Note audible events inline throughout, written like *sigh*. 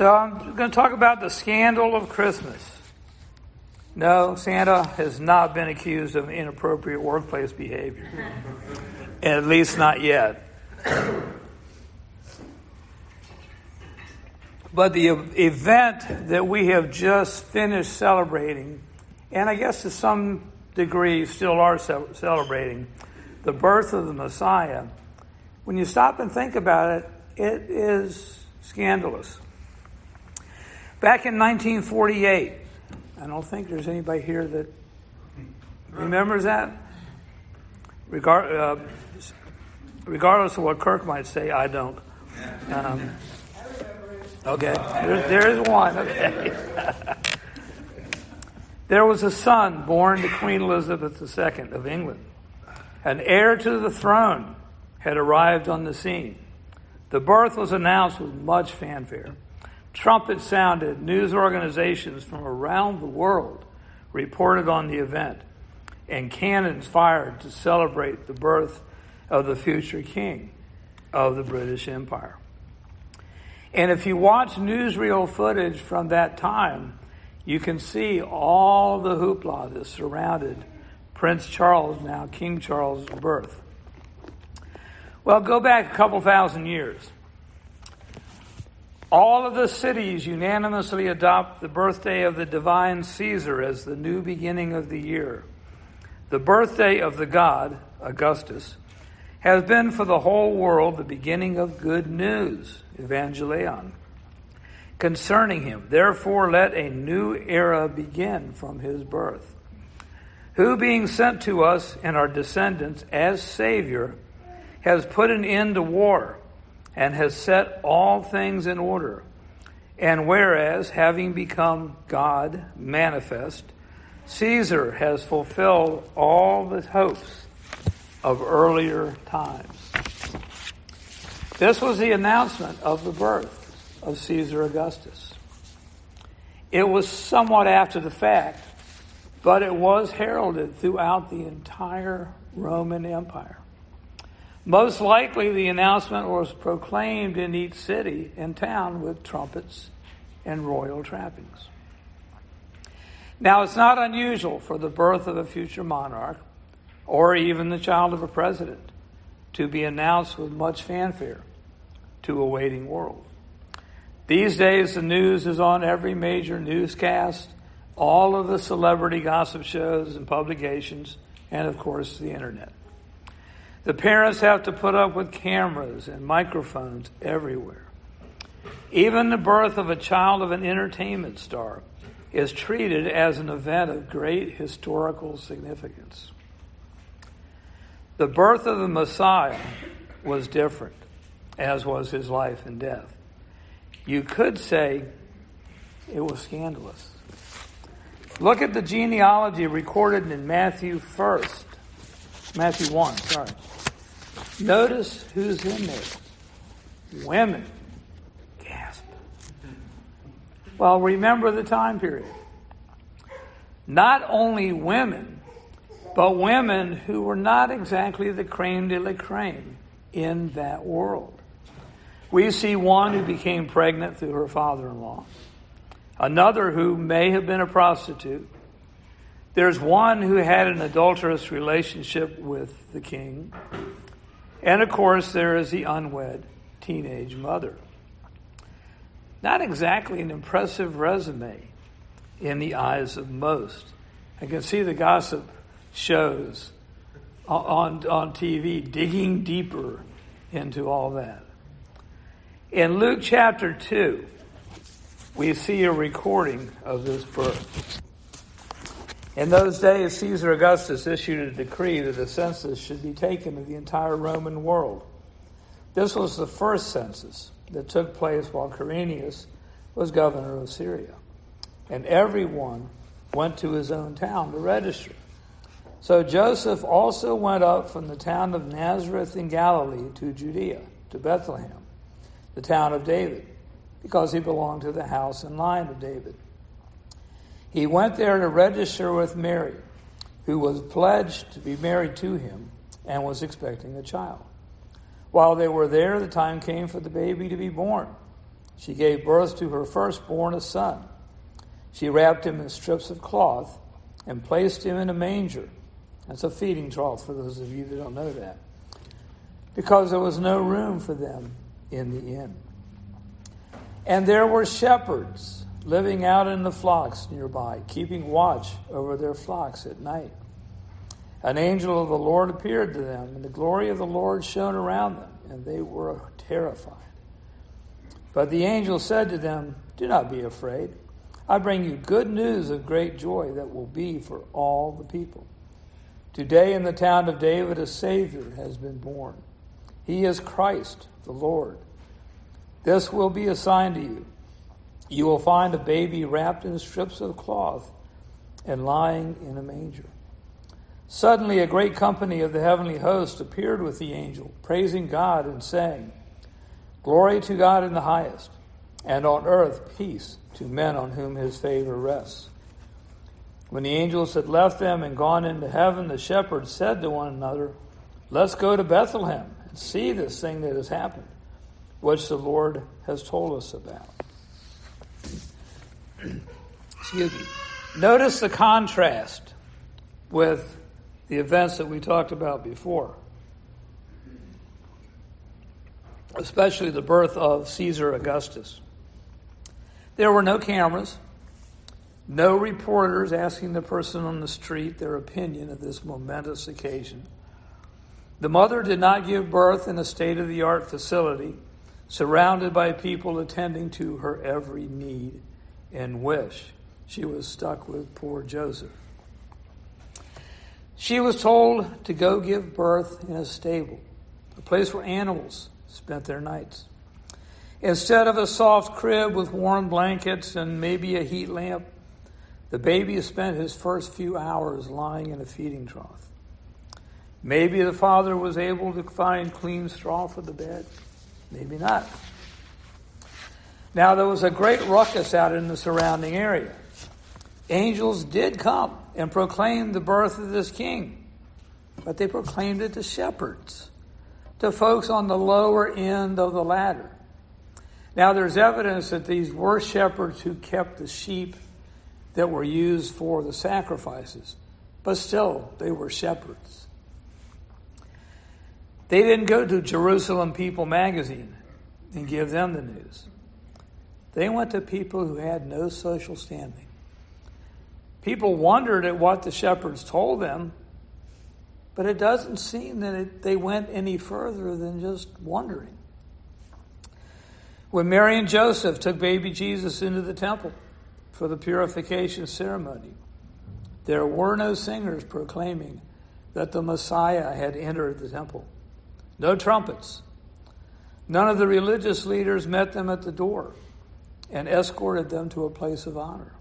So I'm going to talk about the scandal of Christmas. No, Santa has not been accused of inappropriate workplace behavior. *laughs* At least not yet. *coughs* But the event that we have just finished celebrating, and I guess to some degree still are celebrating, the birth of the Messiah, when you stop and think about it, it is scandalous. Back in 1948, I don't think there's anybody here that remembers that. Uh, regardless of what Kirk might say, I don't. Um, okay, there is one. Okay. *laughs* there was a son born to Queen Elizabeth II of England. An heir to the throne had arrived on the scene. The birth was announced with much fanfare. Trumpets sounded, news organizations from around the world reported on the event, and cannons fired to celebrate the birth of the future king of the British Empire. And if you watch newsreel footage from that time, you can see all the hoopla that surrounded Prince Charles, now King Charles' birth. Well, go back a couple thousand years. All of the cities unanimously adopt the birthday of the divine Caesar as the new beginning of the year. The birthday of the god, Augustus, has been for the whole world the beginning of good news, Evangelion, concerning him. Therefore, let a new era begin from his birth. Who, being sent to us and our descendants as Savior, has put an end to war and has set all things in order. And whereas, having become God manifest, Caesar has fulfilled all the hopes of earlier times. This was the announcement of the birth of Caesar Augustus. It was somewhat after the fact, but it was heralded throughout the entire Roman Empire. Most likely, the announcement was proclaimed in each city and town with trumpets and royal trappings. Now, it's not unusual for the birth of a future monarch or even the child of a president to be announced with much fanfare to a waiting world. These days, the news is on every major newscast, all of the celebrity gossip shows and publications, and of course, the internet. The parents have to put up with cameras and microphones everywhere. Even the birth of a child of an entertainment star is treated as an event of great historical significance. The birth of the Messiah was different, as was his life and death. You could say it was scandalous. Look at the genealogy recorded in Matthew first. Matthew 1, sorry. Notice who's in there. Women. Gasp. Well, remember the time period. Not only women, but women who were not exactly the creme de la creme in that world. We see one who became pregnant through her father in law, another who may have been a prostitute. There's one who had an adulterous relationship with the king. And of course, there is the unwed teenage mother. Not exactly an impressive resume in the eyes of most. I can see the gossip shows on, on TV digging deeper into all that. In Luke chapter 2, we see a recording of this birth. In those days, Caesar Augustus issued a decree that a census should be taken of the entire Roman world. This was the first census that took place while Quirinius was governor of Syria. And everyone went to his own town to register. So Joseph also went up from the town of Nazareth in Galilee to Judea, to Bethlehem, the town of David, because he belonged to the house and line of David. He went there to register with Mary, who was pledged to be married to him and was expecting a child. While they were there, the time came for the baby to be born. she gave birth to her firstborn, a son. She wrapped him in strips of cloth and placed him in a manger. That's a feeding trough for those of you that don't know that. Because there was no room for them in the inn. And there were shepherds living out in the flocks nearby, keeping watch over their flocks at night. An angel of the Lord appeared to them, and the glory of the Lord shone around them, and they were terrified. But the angel said to them, Do not be afraid. I bring you good news of great joy that will be for all the people. Today in the town of David, a Savior has been born. He is Christ the Lord. This will be a sign to you. You will find a baby wrapped in strips of cloth and lying in a manger. Suddenly, a great company of the heavenly host appeared with the angel, praising God and saying, Glory to God in the highest, and on earth peace to men on whom his favor rests. When the angels had left them and gone into heaven, the shepherds said to one another, Let's go to Bethlehem and see this thing that has happened, which the Lord has told us about. Excuse me. Notice the contrast with the events that we talked about before, especially the birth of Caesar Augustus. There were no cameras, no reporters asking the person on the street their opinion of this momentous occasion. The mother did not give birth in a state of the art facility, surrounded by people attending to her every need and wish. She was stuck with poor Joseph. She was told to go give birth in a stable, a place where animals spent their nights. Instead of a soft crib with warm blankets and maybe a heat lamp, the baby spent his first few hours lying in a feeding trough. Maybe the father was able to find clean straw for the bed. Maybe not. Now, there was a great ruckus out in the surrounding area. Angels did come and proclaim the birth of this king, but they proclaimed it to shepherds, to folks on the lower end of the ladder. Now, there's evidence that these were shepherds who kept the sheep that were used for the sacrifices, but still, they were shepherds. They didn't go to Jerusalem People magazine and give them the news. They went to people who had no social standing. People wondered at what the shepherds told them, but it doesn't seem that it, they went any further than just wondering. When Mary and Joseph took baby Jesus into the temple for the purification ceremony, there were no singers proclaiming that the Messiah had entered the temple. No trumpets. None of the religious leaders met them at the door and escorted them to a place of honor.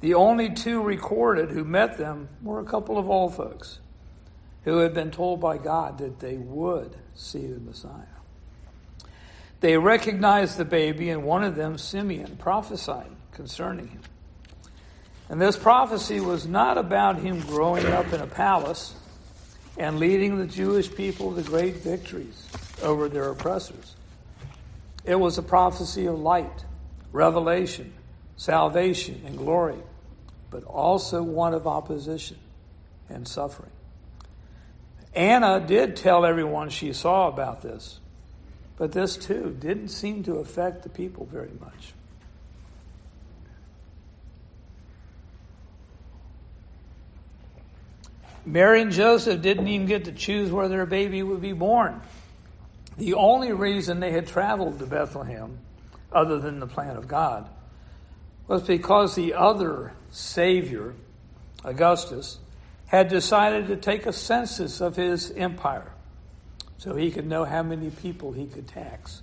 The only two recorded who met them were a couple of old folks who had been told by God that they would see the Messiah. They recognized the baby, and one of them, Simeon, prophesied concerning him. And this prophecy was not about him growing up in a palace and leading the Jewish people to great victories over their oppressors. It was a prophecy of light, revelation, salvation, and glory, but also one of opposition and suffering. Anna did tell everyone she saw about this. But this too didn't seem to affect the people very much. Mary and Joseph didn't even get to choose where their baby would be born. The only reason they had traveled to Bethlehem, other than the plan of God, was because the other Savior, Augustus, had decided to take a census of his empire so he could know how many people he could tax.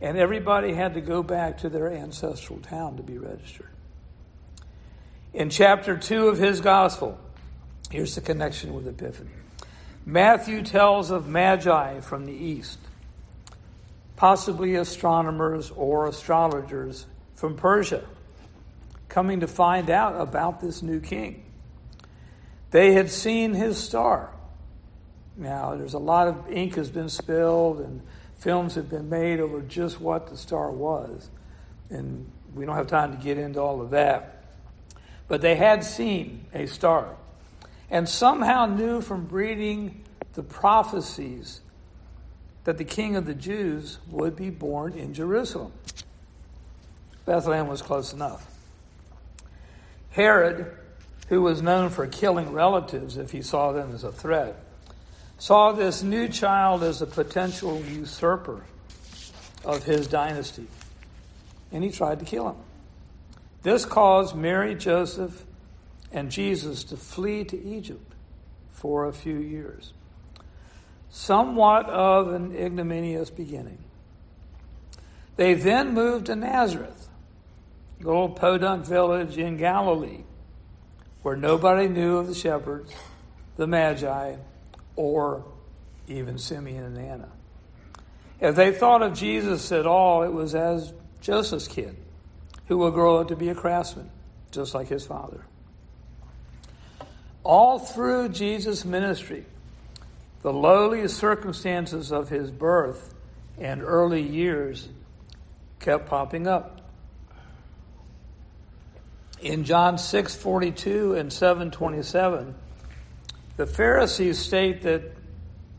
And everybody had to go back to their ancestral town to be registered. In chapter 2 of his gospel, here's the connection with Epiphany. Matthew tells of magi from the east, possibly astronomers or astrologers from Persia, coming to find out about this new king. They had seen his star now, there's a lot of ink has been spilled and Films have been made over just what the star was, and we don't have time to get into all of that. But they had seen a star and somehow knew from reading the prophecies that the king of the Jews would be born in Jerusalem. Bethlehem was close enough. Herod, who was known for killing relatives if he saw them as a threat, saw this new child as a potential usurper of his dynasty, and he tried to kill him. This caused Mary, Joseph, and Jesus to flee to Egypt for a few years. Somewhat of an ignominious beginning. They then moved to Nazareth, a little podunk village in Galilee, where nobody knew of the shepherds, the Magi, or even Simeon and Anna. If they thought of Jesus at all, it was as Joseph's kid who will grow up to be a craftsman, just like his father. All through Jesus' ministry, the lowly circumstances of his birth and early years kept popping up. In John 6:42 and 7:27, the Pharisees state that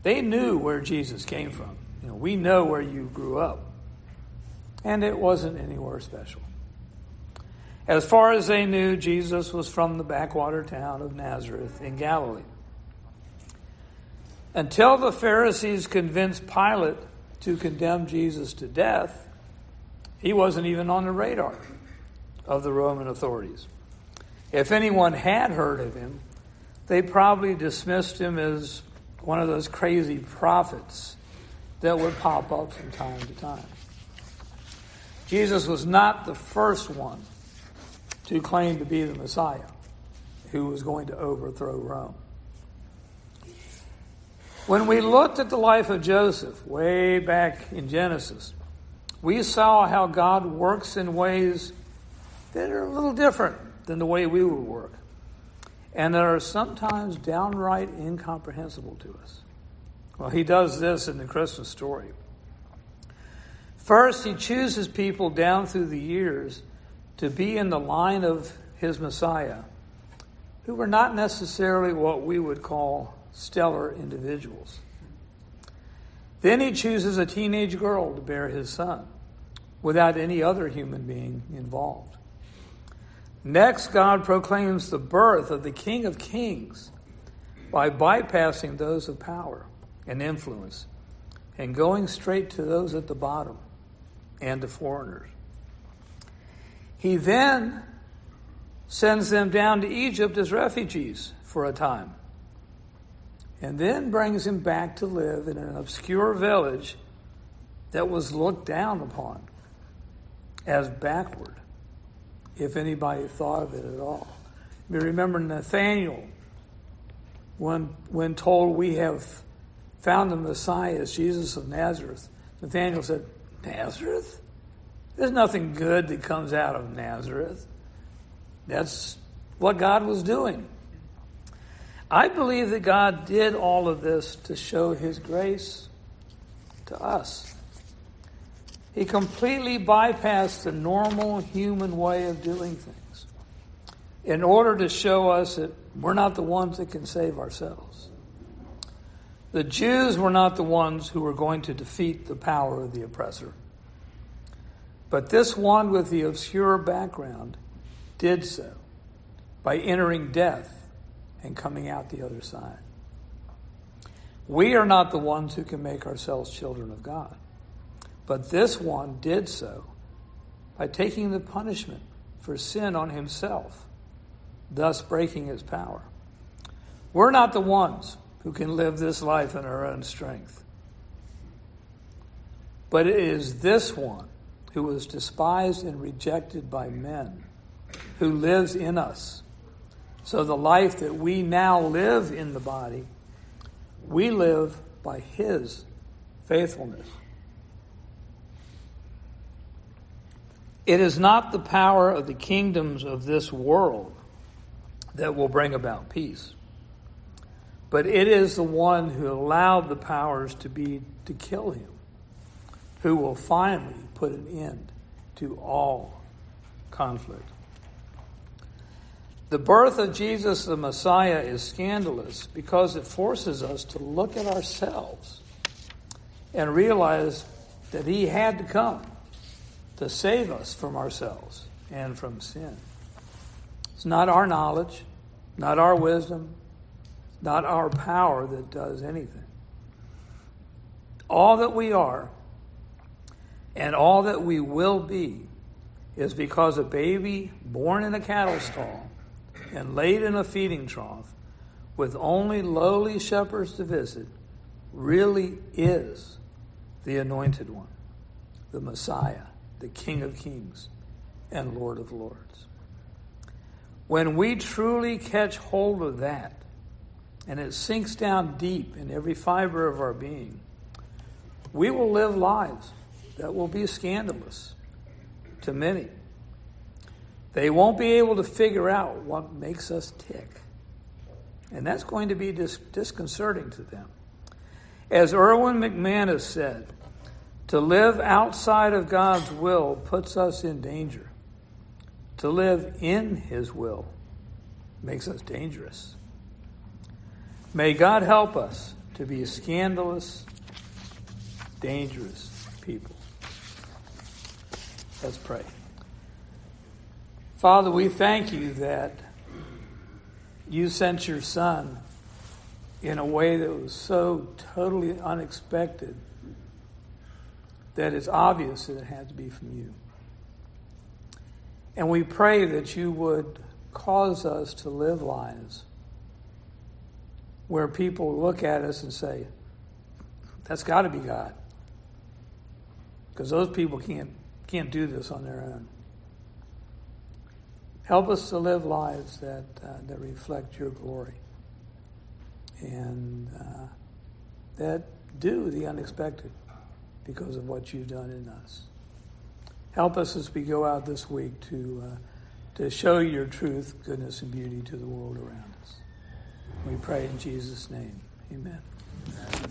they knew where Jesus came from. You know, we know where you grew up. And it wasn't anywhere special. As far as they knew, Jesus was from the backwater town of Nazareth in Galilee. Until the Pharisees convinced Pilate to condemn Jesus to death, he wasn't even on the radar of the Roman authorities. If anyone had heard of him, they probably dismissed him as one of those crazy prophets that would pop up from time to time. Jesus was not the first one to claim to be the Messiah who was going to overthrow Rome. When we looked at the life of Joseph way back in Genesis, we saw how God works in ways that are a little different than the way we would work, and that are sometimes downright incomprehensible to us. Well, he does this in the Christmas story. First, he chooses people down through the years to be in the line of his Messiah who were not necessarily what we would call stellar individuals. Then he chooses a teenage girl to bear his son without any other human being involved. Next, God proclaims the birth of the King of Kings by bypassing those of power and influence and going straight to those at the bottom and to foreigners. He then sends them down to Egypt as refugees for a time, and then brings him back to live in an obscure village that was looked down upon as backward, if anybody thought of it at all. You remember Nathaniel, when, when told we have found the Messiah Jesus of Nazareth, Nathaniel said, Nazareth? There's nothing good that comes out of Nazareth. That's what God was doing. I believe that God did all of this to show his grace to us. He completely bypassed the normal human way of doing things in order to show us that we're not the ones that can save ourselves. The Jews were not the ones who were going to defeat the power of the oppressor. But this one with the obscure background did so by entering death and coming out the other side. We are not the ones who can make ourselves children of God. But this one did so by taking the punishment for sin on himself, thus breaking his power. We're not the ones who can live this life in our own strength. But it is this one who was despised and rejected by men, who lives in us. So the life that we now live in the body, we live by his faithfulness. It is not the power of the kingdoms of this world that will bring about peace, but it is the one who allowed the powers to be to kill him who will finally put an end to all conflict. The birth of Jesus the Messiah is scandalous because it forces us to look at ourselves and realize that He had to come to save us from ourselves and from sin. It's not our knowledge, not our wisdom, not our power that does anything. All that we are and all that we will be is because a baby born in a cattle stall and laid in a feeding trough with only lowly shepherds to visit really is the anointed one, the Messiah, the King of kings and Lord of lords. When we truly catch hold of that, and it sinks down deep in every fiber of our being, we will live lives that will be scandalous to many. They won't be able to figure out what makes us tick. And that's going to be dis- disconcerting to them. As Erwin McManus said, to live outside of God's will puts us in danger. To live in His will makes us dangerous. May God help us to be scandalous, dangerous people. Let's pray. Father, we thank you that you sent your son in a way that was so totally unexpected that it's obvious that it had to be from you. And we pray that you would cause us to live lives where people look at us and say, that's got to be God. Because those people can't, can't do this on their own. Help us to live lives that, uh, that reflect your glory and uh, that do the unexpected because of what you've done in us. Help us as we go out this week to, uh, to show your truth, goodness, and beauty to the world around us. We pray in Jesus' name. Amen. Amen.